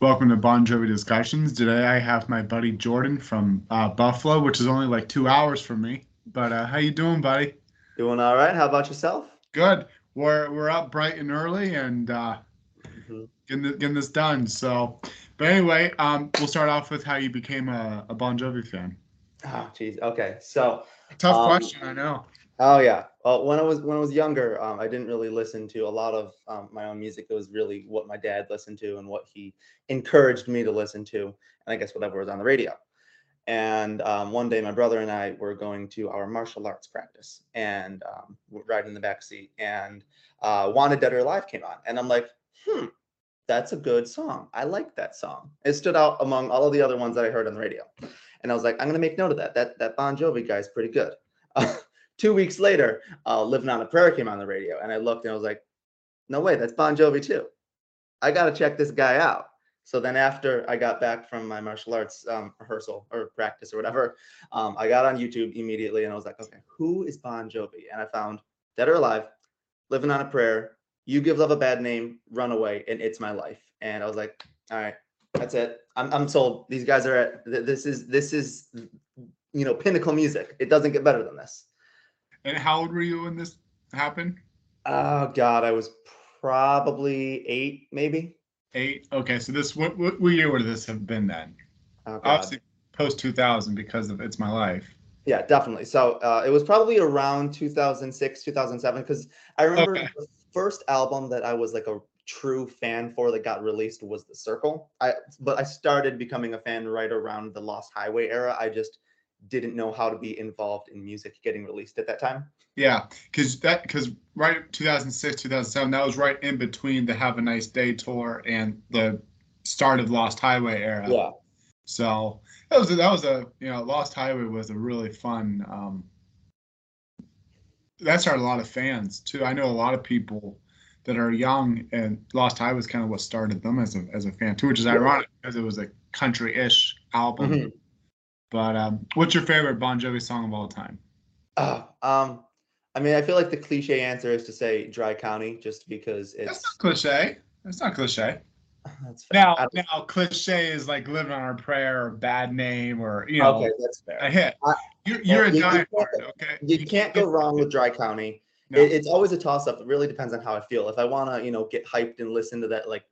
Welcome to Bon Jovi Discussions. Today I have my buddy Jordan from uh, Buffalo, which is only like two hours from me. But uh, how you doing, buddy? Doing all right. How about yourself? Good. We're we're up bright and early and uh, mm-hmm. getting the, getting this done. So, but anyway, um, we'll start off with how you became a, a Bon Jovi fan. Oh, geez. Okay. So tough um, question, I know. Oh yeah. Well, when I was when I was younger, um, I didn't really listen to a lot of um, my own music. It was really what my dad listened to and what he encouraged me to listen to, and I guess whatever was on the radio. And um, one day, my brother and I were going to our martial arts practice, and um, riding in the back seat, and uh, "Wanted Dead or Alive" came on, and I'm like, "Hmm, that's a good song. I like that song." It stood out among all of the other ones that I heard on the radio, and I was like, "I'm gonna make note of that. That that Bon Jovi guy is pretty good." two weeks later, uh, Living on a Prayer came on the radio, and I looked and I was like, no way, that's Bon Jovi too. I got to check this guy out. So then after I got back from my martial arts um, rehearsal or practice or whatever, um, I got on YouTube immediately and I was like, okay, who is Bon Jovi? And I found Dead or Alive, Living on a Prayer, You Give Love a Bad Name, Runaway, and It's My Life. And I was like, all right, that's it. I'm, I'm sold. These guys are at, this is, this is, you know, pinnacle music. It doesn't get better than this. And how old were you when this happened? Oh God, I was probably eight, maybe. Eight. Okay, so this what what, year would this have been then? Oh, Obviously, post two thousand because of It's My Life. Yeah, definitely. So uh, it was probably around 2006, 2007, because I remember okay. the first album that I was like a true fan for that got released was The Circle. I but I started becoming a fan right around the Lost Highway era. I just didn't know how to be involved in music getting released at that time. Yeah, because that because right 2006 2007 that was right in between the Have a Nice Day tour and the start of Lost Highway era. Yeah. So that was a, that was a you know Lost Highway was a really fun. Um, that started a lot of fans too. I know a lot of people that are young and Lost Highway was kind of what started them as a as a fan too, which is ironic because it was a country-ish album. Mm-hmm but um, what's your favorite Bon Jovi song of all time? Uh, um, I mean, I feel like the cliche answer is to say "Dry County," just because it's That's not cliche. That's not cliche. That's fair. Now, now, cliche is like living on our prayer or bad name or you know. Okay, that's fair. A hit. I, you're, you're a diehard. Okay. You, you can't go wrong with Dry County. No. It, it's always a toss up. It really depends on how I feel. If I want to, you know, get hyped and listen to that like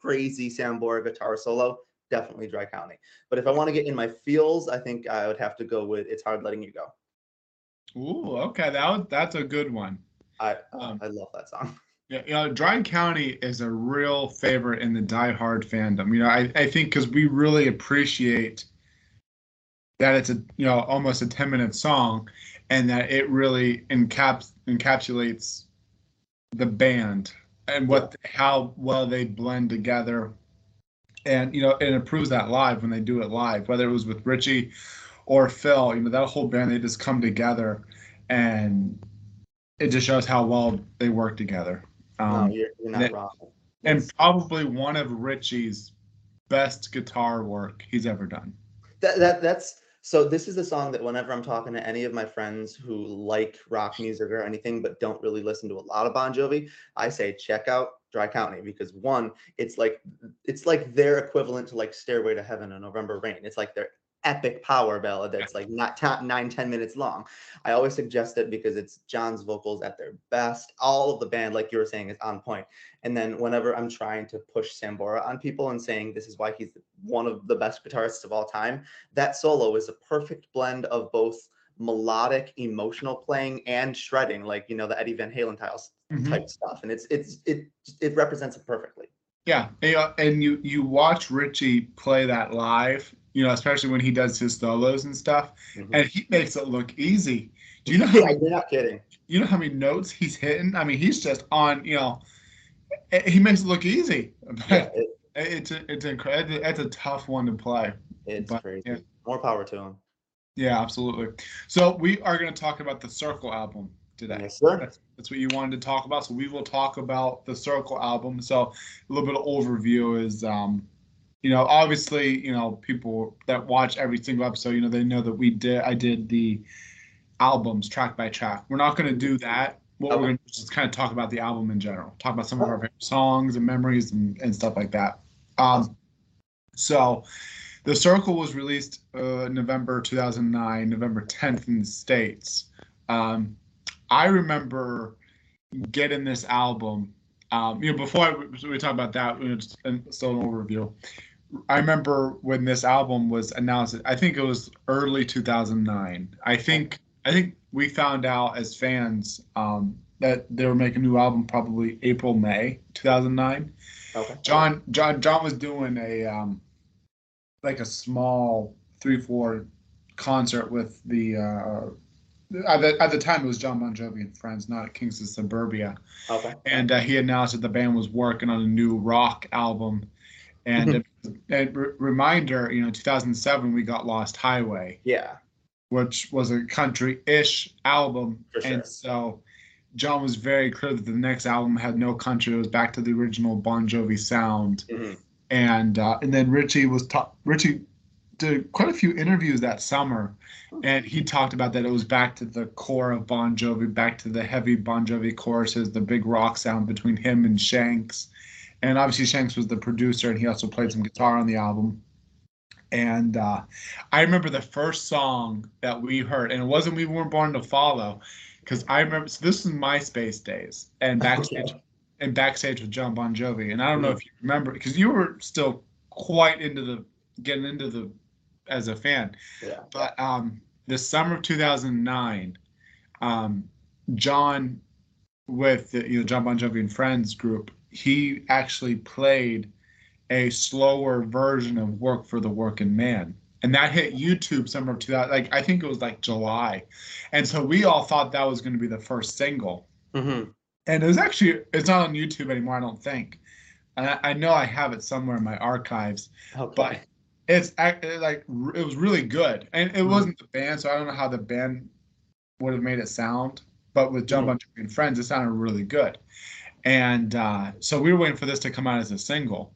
crazy Sambora guitar solo, definitely Dry County. But if I want to get in my feels, I think I would have to go with It's Hard Letting You Go. Ooh, okay, that was, that's a good one. I um, I love that song. Yeah, you know, Dry County is a real favorite in the Die Hard fandom. You know, I, I think because we really appreciate that it's a you know almost a 10 minute song and that it really encaps encapsulates the band and what how well they blend together and you know, and it proves that live when they do it live, whether it was with Richie or Phil, you know, that whole band they just come together, and it just shows how well they work together. Um, no, you're, you're not and, wrong. And probably one of Richie's best guitar work he's ever done. That, that that's so this is the song that whenever I'm talking to any of my friends who like rock music or anything but don't really listen to a lot of Bon Jovi, I say check out Dry County because one, it's like it's like their equivalent to like Stairway to Heaven or November Rain. It's like their epic power ballad that's like not t- nine ten minutes long. I always suggest it because it's John's vocals at their best. All of the band, like you were saying, is on point. And then whenever I'm trying to push Sambora on people and saying this is why he's one of the best guitarists of all time, that solo is a perfect blend of both melodic, emotional playing and shredding, like you know the Eddie Van Halen tiles mm-hmm. type stuff, and it's it's it it represents it perfectly. Yeah, and you you watch Richie play that live, you know, especially when he does his solos and stuff, mm-hmm. and he makes it look easy. Do you know? How, yeah, you're not kidding. You know how many notes he's hitting? I mean, he's just on. You know, he makes it look easy. But yeah, it, it's a, it's incredible. It's a tough one to play. It's but, crazy. Yeah. More power to him. Yeah, absolutely. So we are going to talk about the Circle album today. Yes, sir. That's, that's, what you wanted to talk about. So we will talk about the Circle album. So a little bit of overview is, um, you know, obviously, you know, people that watch every single episode, you know, they know that we did. I did the albums track by track. We're not going to do that. What okay. we're going to just kind of talk about the album in general. Talk about some of our favorite songs and memories and, and stuff like that. Um, So, The Circle was released uh, November 2009, November 10th in the States. Um, I remember getting this album. Um, you know, before I, we talk about that, it's still an overview. I remember when this album was announced. I think it was early 2009. I think I think we found out as fans um, that they were making a new album probably April May 2009. Okay. John John John was doing a um, like a small three four concert with the uh, at the, at the time it was John Bon Jovi and friends, not Kings of Suburbia. Okay. And uh, he announced that the band was working on a new rock album, and a, reminder, you know, 2007 we got Lost Highway. Yeah. Which was a country-ish album, sure. and so John was very clear that the next album had no country; it was back to the original Bon Jovi sound. Mm-hmm. And uh, and then Richie was ta- Richie did quite a few interviews that summer, and he talked about that it was back to the core of Bon Jovi, back to the heavy Bon Jovi choruses, the big rock sound between him and Shanks, and obviously Shanks was the producer, and he also played some guitar on the album. And uh, I remember the first song that we heard, and it wasn't "We Weren't Born to Follow," because I remember. So this was MySpace days, and backstage, okay. and backstage with John Bon Jovi, and I don't know if you remember because you were still quite into the getting into the as a fan. Yeah. But um, the summer of 2009, um, John, with the, you know John Bon Jovi and Friends group, he actually played a slower version of "Work for the Working Man." And that hit YouTube summer of 2000, like I think it was like July, and so we all thought that was going to be the first single. Mm-hmm. And it was actually it's not on YouTube anymore, I don't think. And I, I know I have it somewhere in my archives, okay. but it's like it was really good, and it mm-hmm. wasn't the band, so I don't know how the band would have made it sound. But with John mm-hmm. Bunch and Friends, it sounded really good, and uh, so we were waiting for this to come out as a single.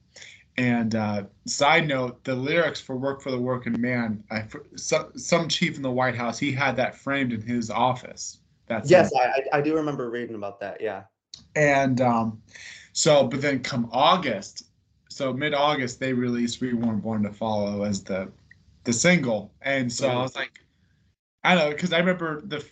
And uh, side note, the lyrics for "Work for the Working Man," I, some, some chief in the White House, he had that framed in his office. That's yes, I, I do remember reading about that. Yeah. And um, so, but then come August, so mid August they released "We Weren't Born to Follow" as the the single, and so I was like, I don't know, because I remember the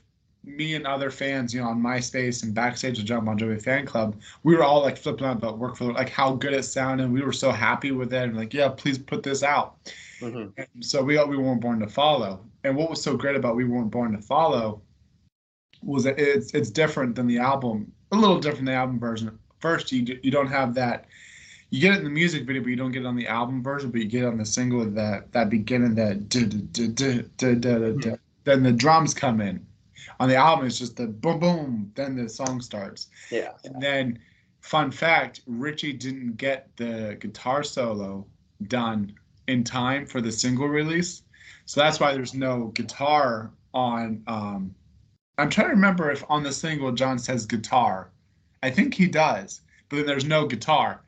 me and other fans, you know, on MySpace and backstage of John Bon Jovi fan club, we were all like flipping out about work for like how good it sounded. We were so happy with it, and like, yeah, please put this out. Mm-hmm. so we got we weren't born to follow. And what was so great about we weren't born to follow was that it's it's different than the album, a little different than the album version. First, you you don't have that you get it in the music video, but you don't get it on the album version. But you get it on the single that that beginning that then the drums come in. On the album, it's just the boom boom. Then the song starts. Yeah. And then, fun fact: Richie didn't get the guitar solo done in time for the single release, so that's why there's no guitar on. Um, I'm trying to remember if on the single John says guitar. I think he does, but then there's no guitar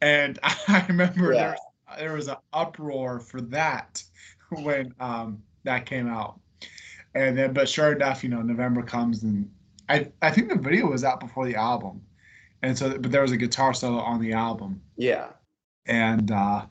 and I remember yeah. there, was, there was an uproar for that when um, that came out. And then, but sure enough, you know, November comes and I, I think the video was out before the album. And so, but there was a guitar solo on the album. Yeah. And, uh,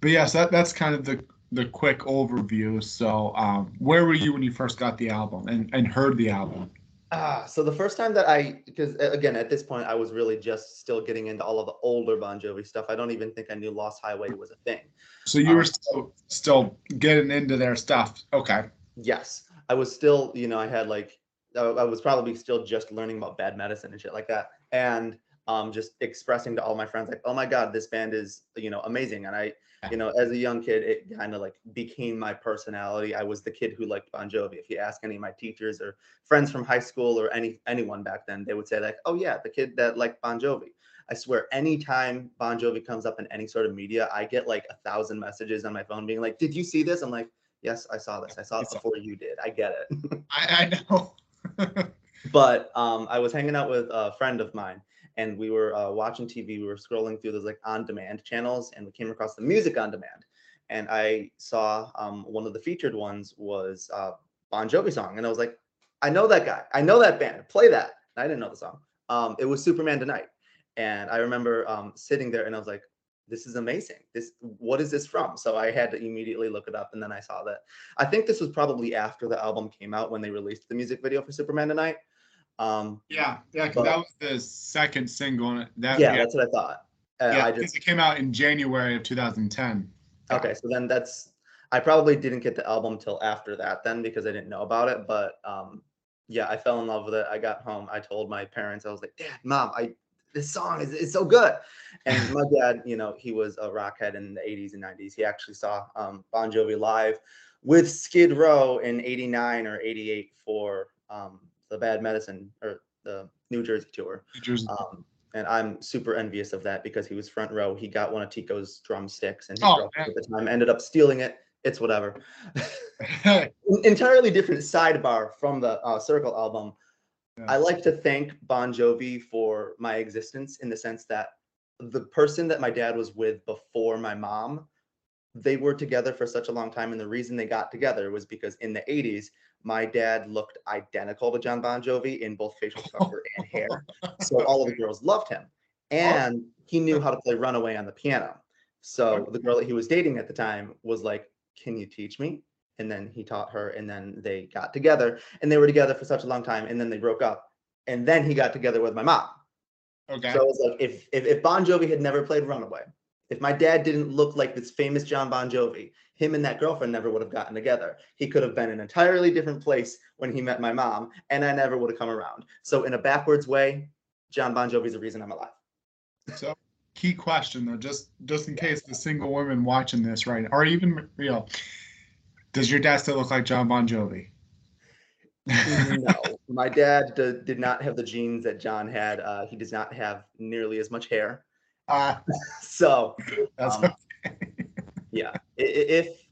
but yes, that, that's kind of the, the quick overview. So, um, where were you when you first got the album and, and heard the album? Ah, so the first time that I, because again, at this point, I was really just still getting into all of the older Bon Jovi stuff. I don't even think I knew Lost Highway was a thing. So you um, were still still getting into their stuff. Okay. Yes, I was still. You know, I had like, I was probably still just learning about bad medicine and shit like that, and um, just expressing to all my friends like, oh my god, this band is you know amazing, and I you know, as a young kid, it kind of like became my personality. I was the kid who liked Bon Jovi. If you ask any of my teachers or friends from high school or any anyone back then, they would say like, "Oh yeah, the kid that liked Bon Jovi." I swear, anytime Bon Jovi comes up in any sort of media, I get like a thousand messages on my phone being like, "Did you see this?" I'm like, "Yes, I saw this. I saw it before you did. I get it." I, I know. but um, I was hanging out with a friend of mine and we were uh, watching TV. We were scrolling through those like on-demand channels, and we came across the music on demand. And I saw um, one of the featured ones was uh, Bon Jovi song, and I was like, I know that guy. I know that band. Play that. And I didn't know the song. Um, it was Superman Tonight, and I remember um, sitting there, and I was like, this is amazing. This what is this from? So I had to immediately look it up, and then I saw that. I think this was probably after the album came out when they released the music video for Superman Tonight. Um, Yeah, yeah, because that was the second single. and That, yeah, that's what I thought. Uh, yeah, I 'cause just it came out in January of 2010. okay. So then that's I probably didn't get the album till after that then because I didn't know about it. But um, yeah, I fell in love with it. I got home. I told my parents. I was like, Dad, Mom, I this song is it's so good. And my dad, you know, he was a rock head in the 80s and 90s. He actually saw um, Bon Jovi live with Skid Row in 89 or 88 for um, the Bad Medicine or the New Jersey tour. Features- Um, and I'm super envious of that because he was front row. He got one of Tico's drumsticks and Oh, at the time ended up stealing it. It's whatever. Entirely different sidebar from the uh, Circle album. Yeah. I like to thank Bon Jovi for my existence in the sense that the person that my dad was with before my mom, they were together for such a long time. And the reason they got together was because in the 80s, my dad looked identical to John Bon Jovi in both facial structure and hair. So all of the girls loved him. And he knew how to play Runaway on the piano. So the girl that he was dating at the time was like, Can you teach me? And then he taught her, and then they got together. And they were together for such a long time, and then they broke up. And then he got together with my mom. okay. So it was like if, if if Bon Jovi had never played Runaway, if my dad didn't look like this famous John Bon Jovi, him and that girlfriend never would have gotten together. He could have been in an entirely different place when he met my mom, and I never would have come around. So in a backwards way, John Bon Jovi's the reason I'm alive. So, key question though, just just in case the single women watching this right, or even you know, does your dad still look like John Bon Jovi? no, my dad d- did not have the genes that John had. Uh, he does not have nearly as much hair. Ah, So that's Um, yeah, if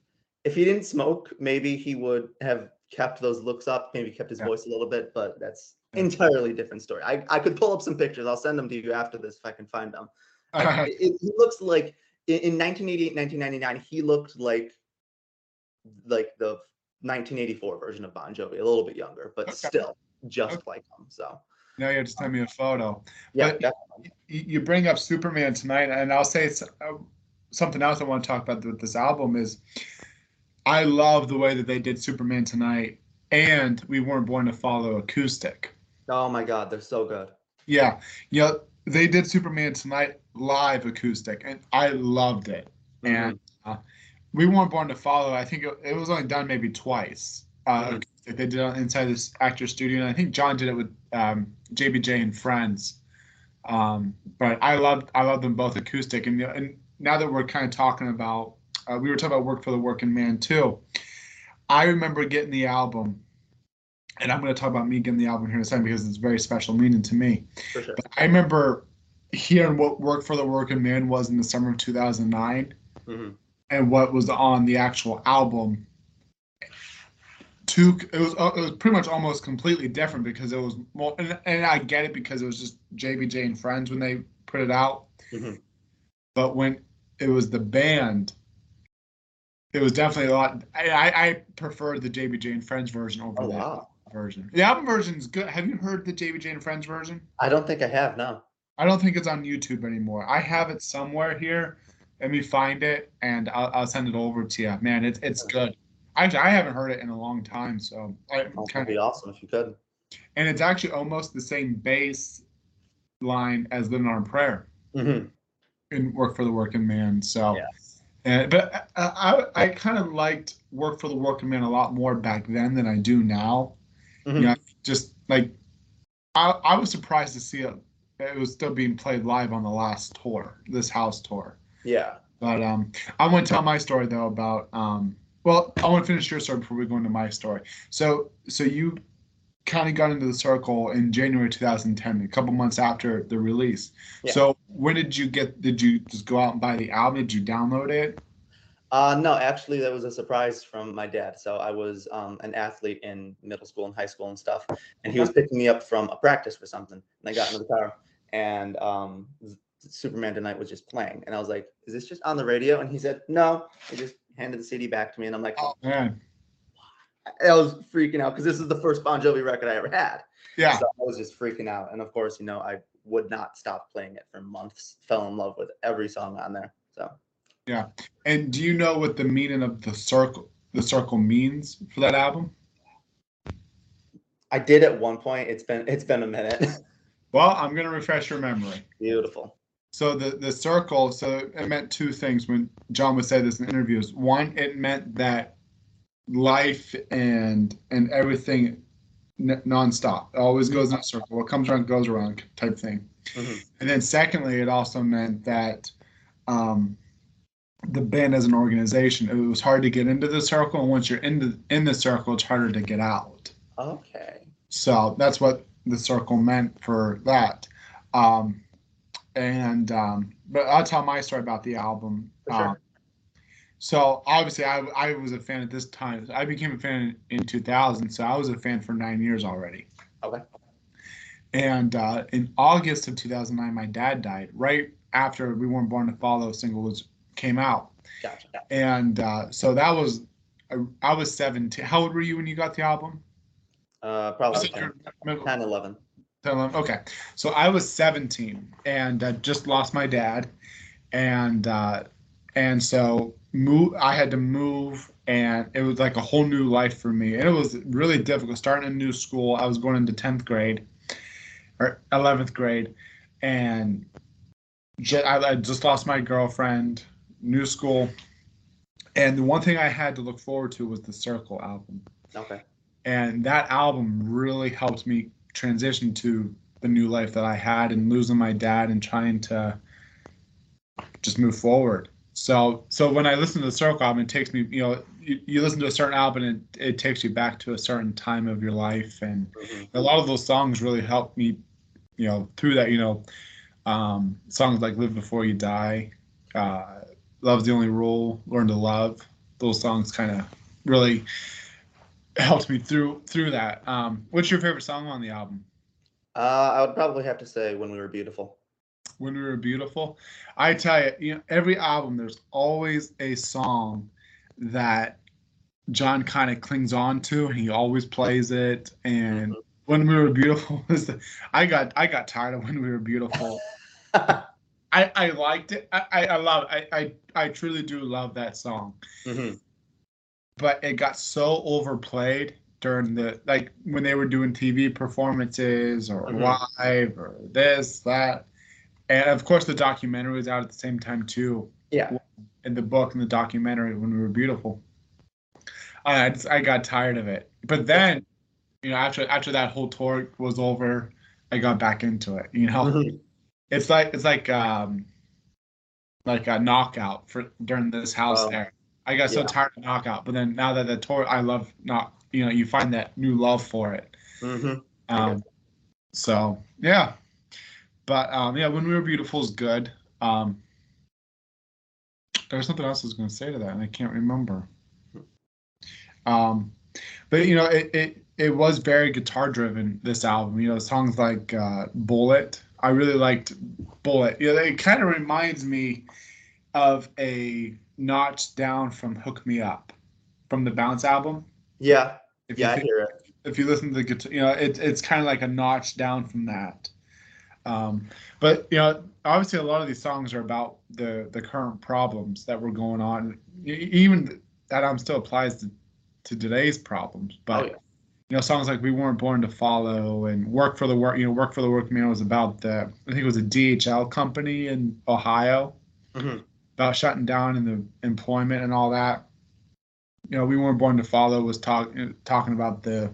if he didn't smoke, maybe he would have kept those looks up, maybe kept his Yeah. voice a little bit, but that's entirely different story. I, I could pull up some pictures. I'll send them to you after this if I can find them. I- it- it- he looks like in, in 1988, 1999, he looked like like the 1984 version of Bon Jovi, a little bit younger, but Okay. still just Okay. like him. So now you have to send me a photo. yeah, But- definitely. you you bring up Superman tonight, and I'll say it's, uh, something else I want to talk about with this album is I love the way that they did Superman tonight, and we weren't born to follow acoustic. Oh my God, they're so good. Yeah, you know, they did Superman tonight live acoustic, and I loved it. And uh, we weren't born to follow. I think it, it was only done maybe twice. Uh, Mhm. They did it inside this actor studio, and I think John did it with um, JBJ and friends. Um, but I loved I loved them both acoustic, and, and now that we're kind of talking about, uh, we were talking about work for the working man too. I remember getting the album, and I'm going to talk about me getting the album here in a second because it's very special meaning to me. sure. I remember hearing what Work for the Working Man was in the summer of 2009 Mhm. and what was on the actual album. Two, it was uh, it was pretty much almost completely different because it was more, and, and I get it because it was just JBJ and friends when they put it out. Mhm. But when it was the band, it was definitely a lot. I, I, I preferred the JBJ and friends version over Oh the wow. version. The album version's good. Have you heard the JBJ and friends version? I don't think I have. No. I don't think it's on YouTube anymore. I have it somewhere here. Let me find it and I'll, I'll send it over to you. Man, it's it's good. Actually, I haven't heard it in a long time, so I kind be awesome if you could. and it's actually almost the same bass line as "Living on Prayer" Mhm. In "Work for the Working Man." So, Yeah. but I I, I kind of liked "Work for the Working Man" a lot more back then than I do now. Mhm. Yeah. Just like I I was surprised to see it. It was still being played live on the last tour, this house tour. Yeah. But um, I want to tell my story though about um. Well, I want to finish your story before we go into my story. So, so you kind of got into the circle in January 2010, a couple months after the release. Yeah. So, when did you get? Did you just go out and buy the album? Did you download it? Uh, no, actually, that was a surprise from my dad. So I was um, an athlete in middle school and high school and stuff, and he was picking me up from a practice for something. And I got into the car, and um, Superman tonight was just playing, and I was like, "Is this just on the radio?" And he said, "No." He just handed the CD back to me, and I'm like, Oh man, I was freaking out because this is the first Bon Jovi record I ever had. yeah, So I was just freaking out, and of course, you know, I would not stop playing it for months. Fell in love with every song on there. So Yeah. And do you know what the meaning of the circle the circle means for that album? I did at one point. It's been it's been a minute. Well, I'm gonna refresh your memory. Beautiful. So the the circle, so it meant two things when John would say this in interviews. One, it meant that life and and everything n- nonstop. It always goes in a circle. What comes around goes around type thing. Mhm. And then secondly, it also meant that um, the band as an organization, it was hard to get into the circle, and once you're in the in the circle, it's harder to get out. Okay. So that's what the circle meant for that. Um, and um, but I'll tell my story about the album. Sure. So obviously, I I was a fan at this time. I became a fan in 2000, so I was a fan for nine years already. Okay. And uh, in August of 2009, my dad died. Right after "We Weren't Born to Follow" single was came out, Gotcha. and uh, so that was I, I was 17. How old were you when you got the album? Uh, probably it 10, your middle- 10, 11. Okay. So I was 17 and uh, just lost my dad, and uh, and so move. I had to move, and it was like a whole new life for me. And it was really difficult starting a new school. I was going into 10th grade or 11th grade, and ju- I, I just lost my girlfriend. New school, and the one thing I had to look forward to was the Circle album Okay. and that album really helped me transition to the new life that I had and losing my dad and trying to just move forward. So so when I listen to the Circle album, it takes me, you know, you, you listen to a certain album and it, it takes you back to a certain time of your life, and Mhm. a lot of those songs really helped me, you know, through that. You know, um, songs like "Live Before You Die," uh, "Love's the Only Rule," "Learn to Love." Those songs kind of really helped me through through that. Um, what's your favorite song on the album? Uh, I would probably have to say when we were beautiful. When We Were Beautiful. I tell you, you know, every album there's always a song that John kind of clings on to, and he always plays it. And Mhm. When We Were Beautiful was the, I got I got tired of When We Were Beautiful. I, I liked it. I, I, I love it. I, I I truly do love that song. Mhm. but it got so overplayed during the like when they were doing TV performances or Mhm. live or this that, and of course the documentary was out at the same time too. Yeah. In the book and the documentary when we were beautiful. I just, I got tired of it, but then, you know, after after that whole tour was over, I got back into it. You know, Mhm. it's like it's like um like a knockout for during this house there. I got so tired of knockout, but then now that the tour, I love not you know you find that new love for it. Mhm. Um, so yeah, but um, yeah, when we were beautiful is good. Um, there's something else I was going to say to that, and I can't remember. Um, but you know, it it it was very guitar driven. This album, you know, songs like uh, "Bullet." I really liked "Bullet." You know, it kind of reminds me of a notch down from "Hook Me Up" from the Bounce album. Yeah. If Yeah, I you think, hear it. if you listen to the guitar, you know, it, it's kind of like a notch down from that. Um, but you know, obviously, a lot of these songs are about the the current problems that were going on. Even that album still applies to, to today's problems. But Oh, yeah. you know, songs like "We Weren't Born to Follow" and "Work for the Work," you know, "Work for the Workman" was about the I think it was a DHL company in Ohio Mhm. about shutting down and the employment and all that. You know, we weren't born to follow was talk, talking about the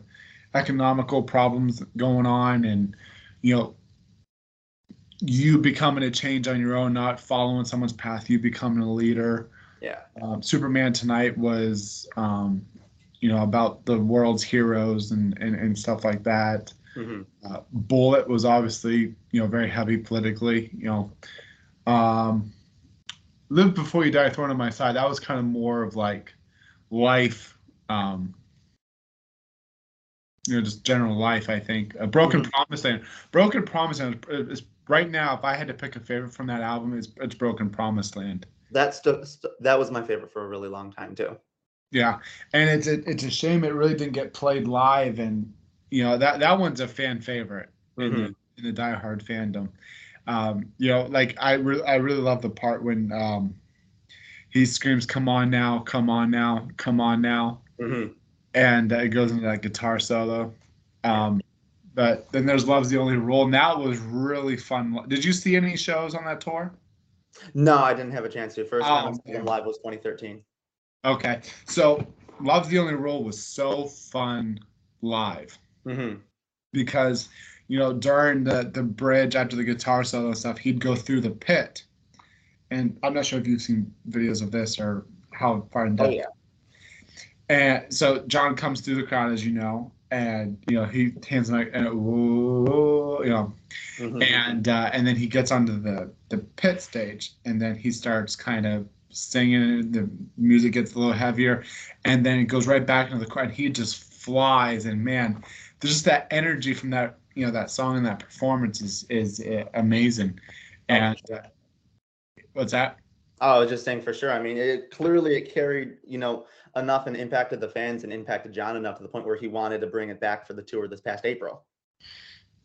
economical problems going on and you know you becoming a change on your own, not following someone's path, you becoming a leader. Yeah. Um, Superman tonight was um, you know about the world's heroes and, and, and stuff like that. Mhm. Uh, Bullet was obviously, you know, very heavy politically. You know, um, Live Before You Die, Thorn in My Side. That was kind of more of like life, um, you know, just general life. I think. A Broken Mhm. Promise Land. Broken Promise Land is right now. If I had to pick a favorite from that album, it's it's Broken Promised Land. That st- st- that was my favorite for a really long time too. Yeah, and it's a, it's a shame it really didn't get played live, and you know that that one's a fan favorite in the in the Die Hard fandom. Um, you know, like I really I really love the part when um, he screams, "Come on now, come on now, come on now," Mhm. and uh, it goes into that guitar solo. Um, but then there's "Love's the Only Rule," and that was really fun. Did you see any shows on that tour? No, I didn't have a chance to. First time I Oh, saw live was 2013. Okay, so "Love's the Only Rule" was so fun live. hmm because you know during the the bridge after the guitar solo and stuff he'd go through the pit and i'm not sure if you've seen videos of this or how far in Oh depth yeah. and so john comes through the crowd as you know and you know he hands him like and whoa, you know. Mhm. and uh, and then he gets onto the the pit stage and then he starts kind of singing the music gets a little heavier and then it goes right back into the crowd he just flies and man there's just that energy from that you know that song and that performance is is uh, amazing. And uh, what's that? Oh, I was just saying for sure. I mean, it clearly it carried, you know, enough and impacted the fans and impacted John enough to the point where he wanted to bring it back for the tour this past April.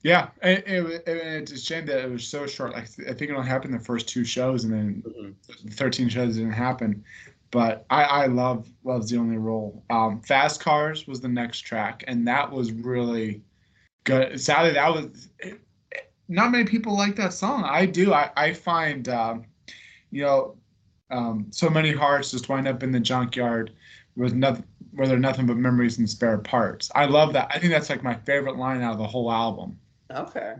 yeah it, it, it's a shame that it was so short like i think it only happened the first two shows and then Mhm. 13 shows didn't happen but i i love love's the only rule um fast cars was the next track and that was really good sadly that was it- not many people like that song i do i i find um you know um so many hearts just wind up in the junkyard with nothing where there are nothing but memories and spare parts i love that i think that's like my favorite line out of the whole album Okay.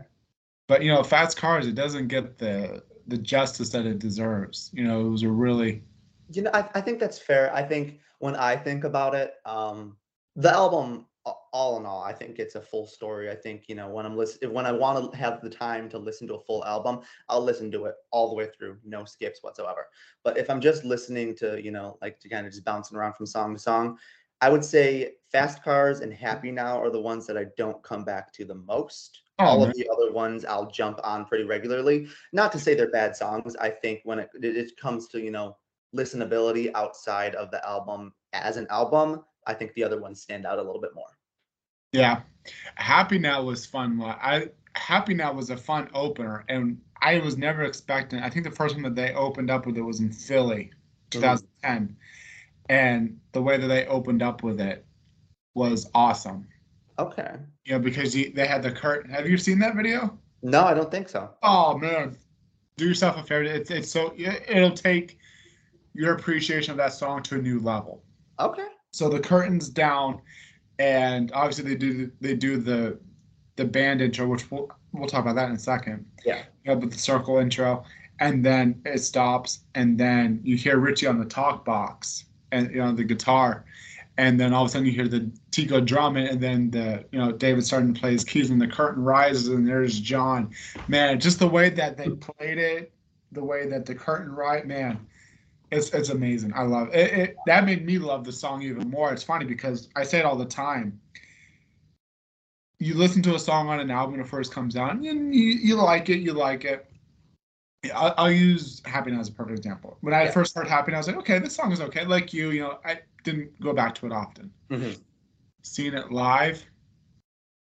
but you know fast cars it doesn't get the the justice that it deserves you know it was a really You know, I, I think that's fair. I think when I think about it, um, the album, all in all, I think it's a full story. I think you know when I'm listening, when I want to have the time to listen to a full album, I'll listen to it all the way through, no skips whatsoever. But if I'm just listening to, you know, like to kind of just bouncing around from song to song, I would say Fast Cars and mm-hmm. Happy Now are the ones that I don't come back to the most. Oh, all man. of the other ones I'll jump on pretty regularly. Not to say they're bad songs. I think when it it, it comes to you know listenability outside of the album as an album, I think the other ones stand out a little bit more. Yeah, Happy Now was fun. I Happy Now was a fun opener, and I was never expecting. I think the first one that they opened up with it was in Philly, mm-hmm. 2010, and the way that they opened up with it was awesome. Okay. You know, because you, they had the curtain. Have you seen that video? No, I don't think so. Oh man, do yourself a favor. It's it's so it- it'll take your appreciation of that song to a new level. Okay. so the curtains down and obviously they do they do the the band intro which we'll we'll talk about that in a second. Yeah. yeah but the circle intro. And then it stops and then you hear richie on the talk box and you know the guitar. And then all of a sudden you hear the tico drum and then the you know david starting to play his keys and the curtain rises and there's john. Man just the way that they played it the way that the curtain right man it's it's amazing. I love it. it. That made me love the song even more. It's funny because I say it all the time. You listen to a song on an album when it first comes out, and you, you like it, you like it. I'll, I'll use Happy Now as a perfect example. When I Yeah. first heard Happy Now, I was like, okay, this song is okay. Like you, you know, I didn't go back to it often. Mhm. Seeing it live,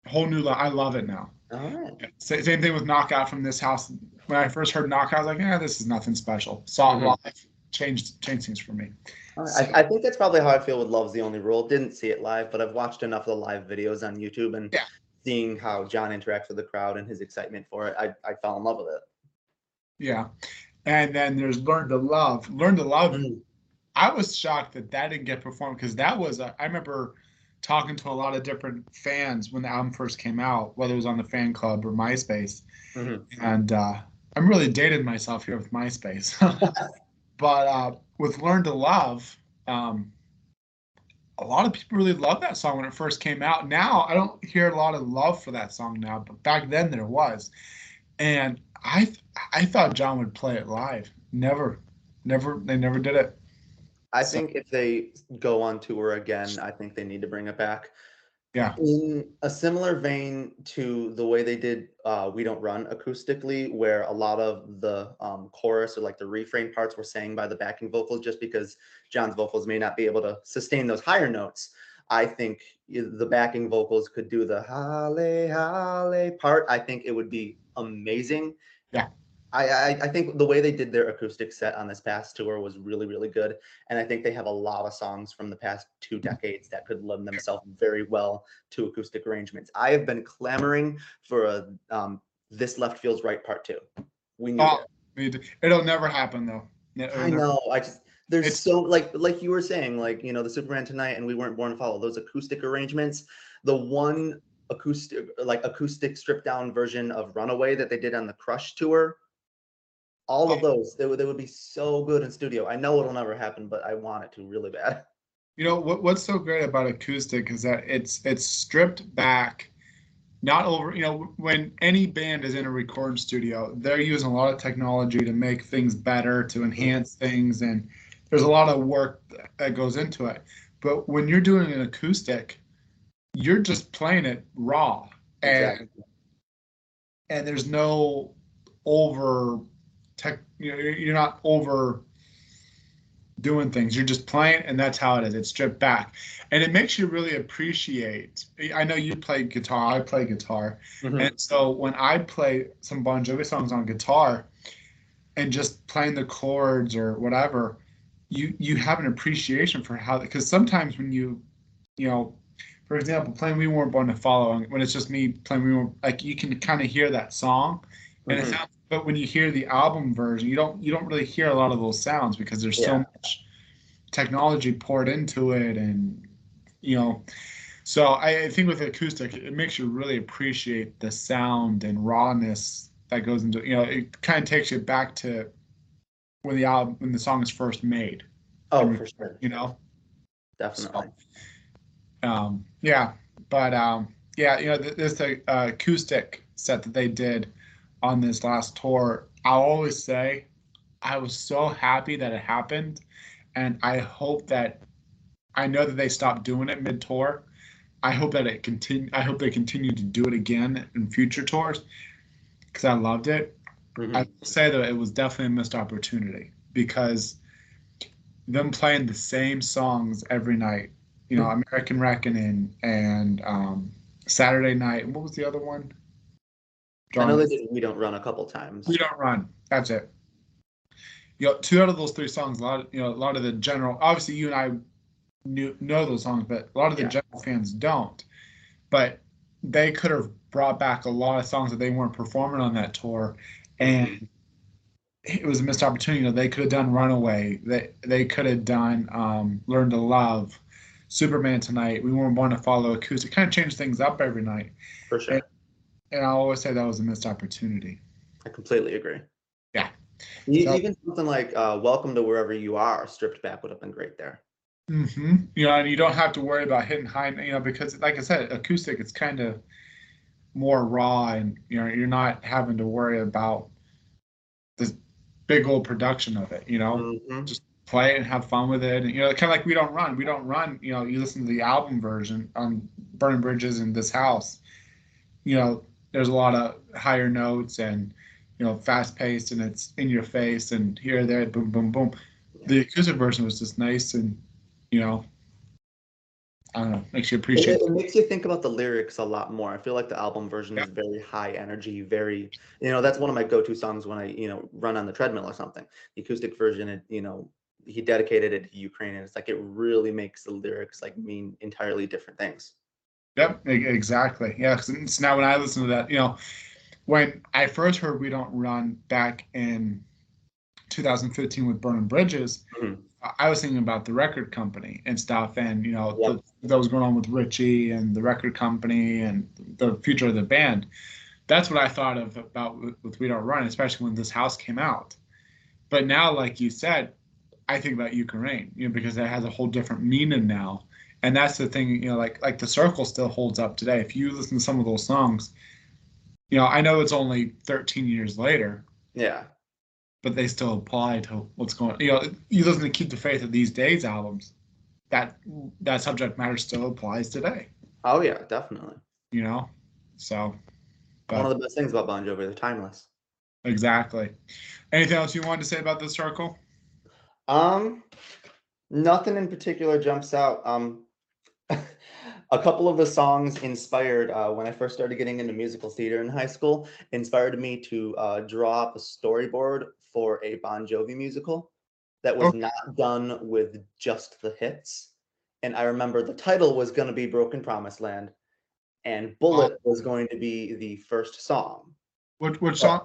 whole new. Li- I love it now. All right. Sa- Same thing with Knockout from this house. When I first heard Knockout, I was like, yeah, this is nothing special. Saw it Mhm. live, changed changed things for me. All right. I, I think that's probably how I feel with Love's the Only Rule. Didn't see it live, but I've watched enough of the live videos on YouTube and Yeah. seeing how John interacts with the crowd and his excitement for it. I, I fell in love with it. Yeah. And then there's Learn to Love. Learn to Love. Mhm. I was shocked that that didn't get performed because that was, a, I remember talking to a lot of different fans when the album first came out, whether it was on the fan club or MySpace. Mhm. And uh, I'm really dated myself here with MySpace. but uh, with Learn to Love, um, a lot of people really loved that song when it first came out. Now I don't hear a lot of love for that song now, but back then there was. And I th- I thought John would play it live. Never, never, they never did it. I So- think if they go on tour again, I think they need to bring it back. Yeah. In a similar vein to the way they did uh, We Don't Run acoustically, where a lot of the um, chorus or like the refrain parts were sang by the backing vocals just because John's vocals may not be able to sustain those higher notes. I think the backing vocals could do the halle halle part. I think it would be amazing. Yeah. I, I I think the way they did their acoustic set on this past tour was really really good, and I think they have a lot of songs from the past two decades that could lend themselves very well to acoustic arrangements. I have been clamoring for a um, this left feels right part two. We need Oh, it. it- it'll never happen though. It'll I never- know. I just there's It's- so like like you were saying like you know the Superman tonight and we weren't born to follow those acoustic arrangements. The one acoustic like acoustic stripped down version of Runaway that they did on the Crush tour. All of those they would they would be so good in studio. I know it'll never happen, but I want it to really bad. You know what? What's so great about acoustic is that it's it's stripped back, not over. You know, when any band is in a recording studio, they're using a lot of technology to make things better, to mm-hmm. enhance things, and there's a lot of work that goes into it. But when you're doing an acoustic, you're just playing it raw, and Exactly. and there's no over tech. You know, you're not over doing things. You're just playing, and that's how it is. It's stripped back, and it makes you really appreciate. I know you play guitar. I play guitar, Mhm. and so when I play some Bon Jovi songs on guitar, and just playing the chords or whatever, you you have an appreciation for how. Because sometimes when you, you know. For example, playing "We Weren't Born to Follow," when it's just me playing "We Weren't," like you can kind of hear that song, and it Mhm. sounds but when you hear the album version you don't you don't really hear a lot of those sounds because there's so much technology poured into it and you know so I, I think with acoustic it makes you really appreciate the sound and rawness that goes into you know it kind of takes you back to when the album when the song is first made Oh, for sure. you know Definitely. um yeah but um yeah you know th- this uh, acoustic set that they did on this last tour i'll always say i was so happy that it happened and i hope that i know that they stopped doing it mid-tour i hope that it continue i hope they continue to do it again in future tours because i loved it Mhm. I will say that it was definitely a missed opportunity because them playing the same songs every night, you know, American Reckoning and um, Saturday Night. What was the other one? I know they We Don't Run a couple times. we don't run. That's it. You know, two out of those three songs, a lot, of, you know, a lot of the general. Obviously, you and I knew know those songs, but a lot of the Yeah. general fans don't. But they could have brought back a lot of songs that they weren't performing on that tour, and it was a missed opportunity. You know, they could have done "Runaway." They they could have done um, "Learn to Love," "Superman Tonight." We weren't born to follow acoustic. Kind of change things up every night, For sure. and I always say that was a missed opportunity. I completely agree. Yeah. So- Even something like uh, "Welcome to Wherever You Are" stripped back would have been great there. hmm You know, and you don't have to worry about hitting high, you know, because like I said, acoustic, it's kind of more raw, and you know, you're not having to worry about this big old production of it. You know, Mhm. play it and have fun with it, and you know, kind of like we don't run, we don't run. You know, you listen to the album version on Burning Bridges in this house. You know, there's a lot of higher notes and you know, fast paced, and it's in your face, and here, there, boom, boom, boom. The acoustic version was just nice and you know, I don't know, makes you It, appreciate. it makes you think about the lyrics a lot more. I feel like the album version Yeah. is very high energy, very, you know, that's one of my go-to songs when I, you know, run on the treadmill or something. The acoustic version, it, you know, he dedicated it to Ukraine, and it's like it really makes the lyrics like mean entirely different things. Yep, exactly. Yeah, 'cause it's now when I listen to that, you know, when I first heard "We Don't Run" back in 2015 with Burning Bridges, Mhm. I- was thinking about the record company and stuff, and you know, Yep. the, that was going on with Richie and the record company and the future of the band. That's what I thought of about with, with "We Don't Run," especially when this house came out. But now, like you said, I think about Ukraine, you know, because it has a whole different meaning now. And that's the thing, you know, like like the circle still holds up today. If you listen to some of those songs, you know, I know it's only 13 years later, Yeah, but they still apply to what's going. You know, you listen to "Keep the Faith" of these days albums, that that subject matter still applies today. oh yeah, definitely. You know, so One of the best things about Bon Jovi, they're timeless. exactly. Anything else you wanted to say about the circle? Um, nothing in particular jumps out. Um, a couple of the songs inspired uh, when I first started getting into musical theater in high school. Inspired me to uh, draw up a storyboard for a Bon Jovi musical that was Okay. not done with just the hits. And I remember the title was going to be Broken Promised Land, and Bullet was going to be the first song. What what song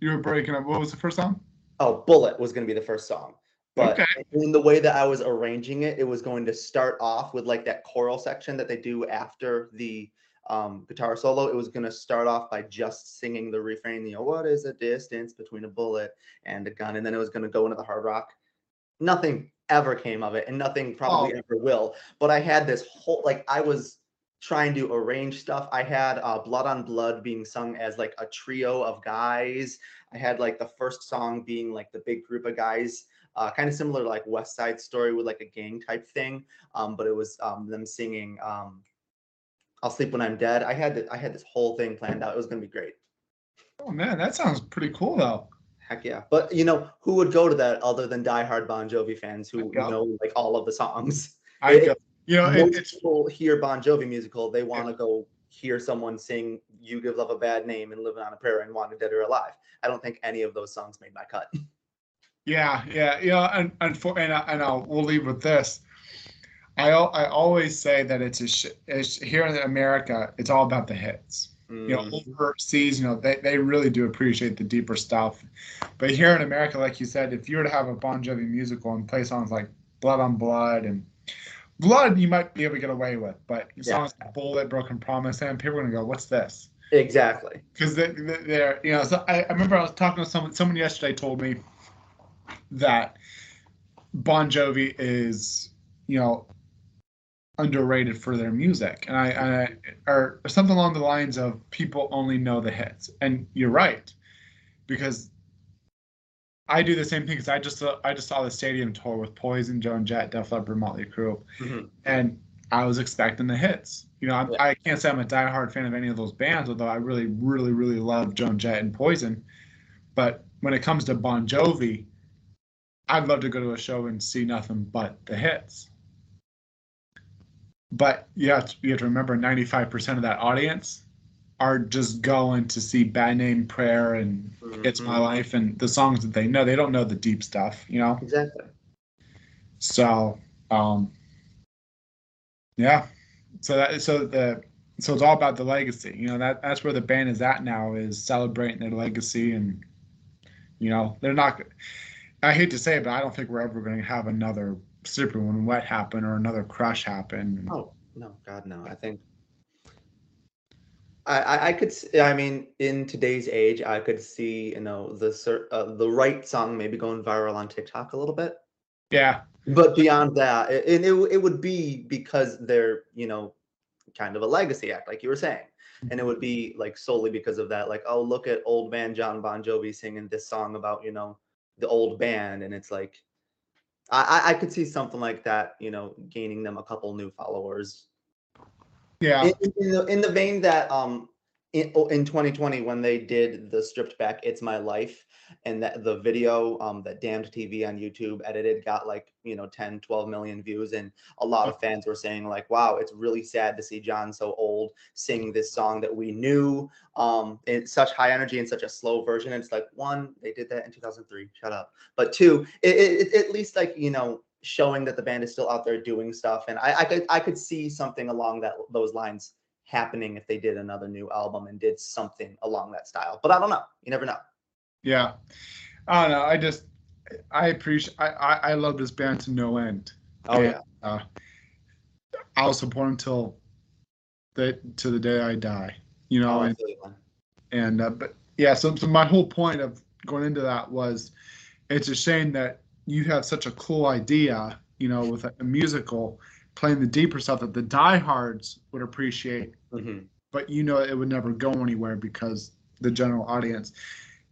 you were breaking up? What was the first song? Oh, Bullet was going to be the first song. But Okay. in the way that I was arranging it, it was going to start off with like that choral section that they do after the um, guitar solo. It was going to start off by just singing the refrain, you know, what is the distance between a bullet and a gun? And then it was going to go into the hard rock. Nothing ever came of it, and nothing probably Oh. ever will. But I had this whole, like, I was trying to arrange stuff. I had uh, Blood on Blood being sung as like a trio of guys. I had like the first song being like the big group of guys uh, kind of similar to like West Side Story with like a gang type thing. Um, but it was um, them singing um, "I'll Sleep When I'm Dead." I had I had this whole thing planned out. It was gonna be great. Oh man, that sounds pretty cool though. Heck yeah! But you know, who would go to that other than diehard Bon Jovi fans who know like all of the songs? I It- you know it, it's people hear Bon Jovi musical, they want to go hear someone sing "You Give Love a Bad Name" and "Living on a Prayer" and "Wanted Dead or Alive." I don't think any of those songs made my cut. yeah yeah yeah. and and for and, I, and I'll, we'll leave with this. I I always say that it's a sh- it's, here in America it's all about the hits. you know, Mm, overseas, you know, they, they really do appreciate the deeper stuff. But here in America, like you said, if you were to have a Bon Jovi musical and play songs like Blood on Blood and Blood, you might be able to get away with, but songs like Bullet, Broken Promise, and people are gonna go, "What's this?" exactly. Because they, they, they're, you know, so I, I remember I was talking to someone. Someone yesterday told me that Bon Jovi is, you know, underrated for their music, and I, I or something along the lines of people only know the hits. And you're right, because I do the same thing. Because I just saw, I just saw the stadium tour with Poison, Joan Jett, Def Leppard, Motley Crue, Mhm. and I was expecting the hits. You know, Yeah. I can't say I'm a diehard fan of any of those bands, although I really, really, really love Joan Jett and Poison. But when it comes to Bon Jovi, I'd love to go to a show and see nothing but the hits. But you have to, you have to remember, 95% of that audience are just going to see Bad Name Prayer and It's My. Life and the songs that they know. They don't know the deep stuff, you know? Exactly. So, um, yeah. So that so the so it's all about the legacy. You know that that's where the band is at now is celebrating their legacy and you know they're not. I hate to say it, but I don't think we're ever going to have another Slippery When Wet happen or another Crush happen. Oh no, God no! I think I, I could I mean in today's age I could see you know the uh, the right song maybe going viral on TikTok a little bit, Yeah, but beyond that, and it w- it would be because they're you know kind of a legacy act like you were saying, and it would be like solely because of that. Like oh look at old man Jon Bon Jovi singing this song about you know the old band, and it's like. I, I- could see something like that, you know, gaining them a couple new followers yeah, in, in, the, in the vein that um in, oh, in 2020 when they did the stripped back it's my life and that the video um that damned tv on youtube edited got like you know 10 12 million views and a lot of fans were saying like wow it's really sad to see jon so old sing this song that we knew. Um in such high energy and such a slow version and it's like one they did that in 2003 shut up. But two it, it, it- at least like you know showing that the band is still out there doing stuff and i i could i could see something along that those lines happening if they did another new album and did something along that style but i don't know you never know yeah. I don't know. I just I appreciate. I I, I love this band to no end. oh Yeah. yeah Uh, I'll support them till the to the day I die. You know, oh, and feel you, man. and uh, but yeah so, so my whole point of going into that was it's a shame that you have such a cool idea you know with a, a musical playing the deeper stuff that the diehards would appreciate Mhm. but you know it would never go anywhere because the general audience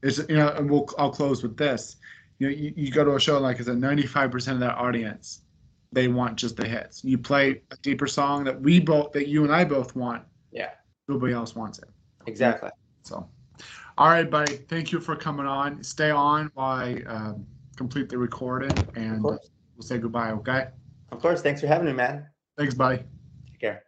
is you know and we'll i'll close with this you know you, you go to a show like I said, 95% of that audience they want just the hits you play a deeper song that we both that you and i both want Yeah. nobody else wants it exactly so, all right, buddy. Thank you for coming on. Stay on while I um, complete the recording, and uh, we'll say goodbye. Okay. of course thanks for having me man Thanks, buddy. take care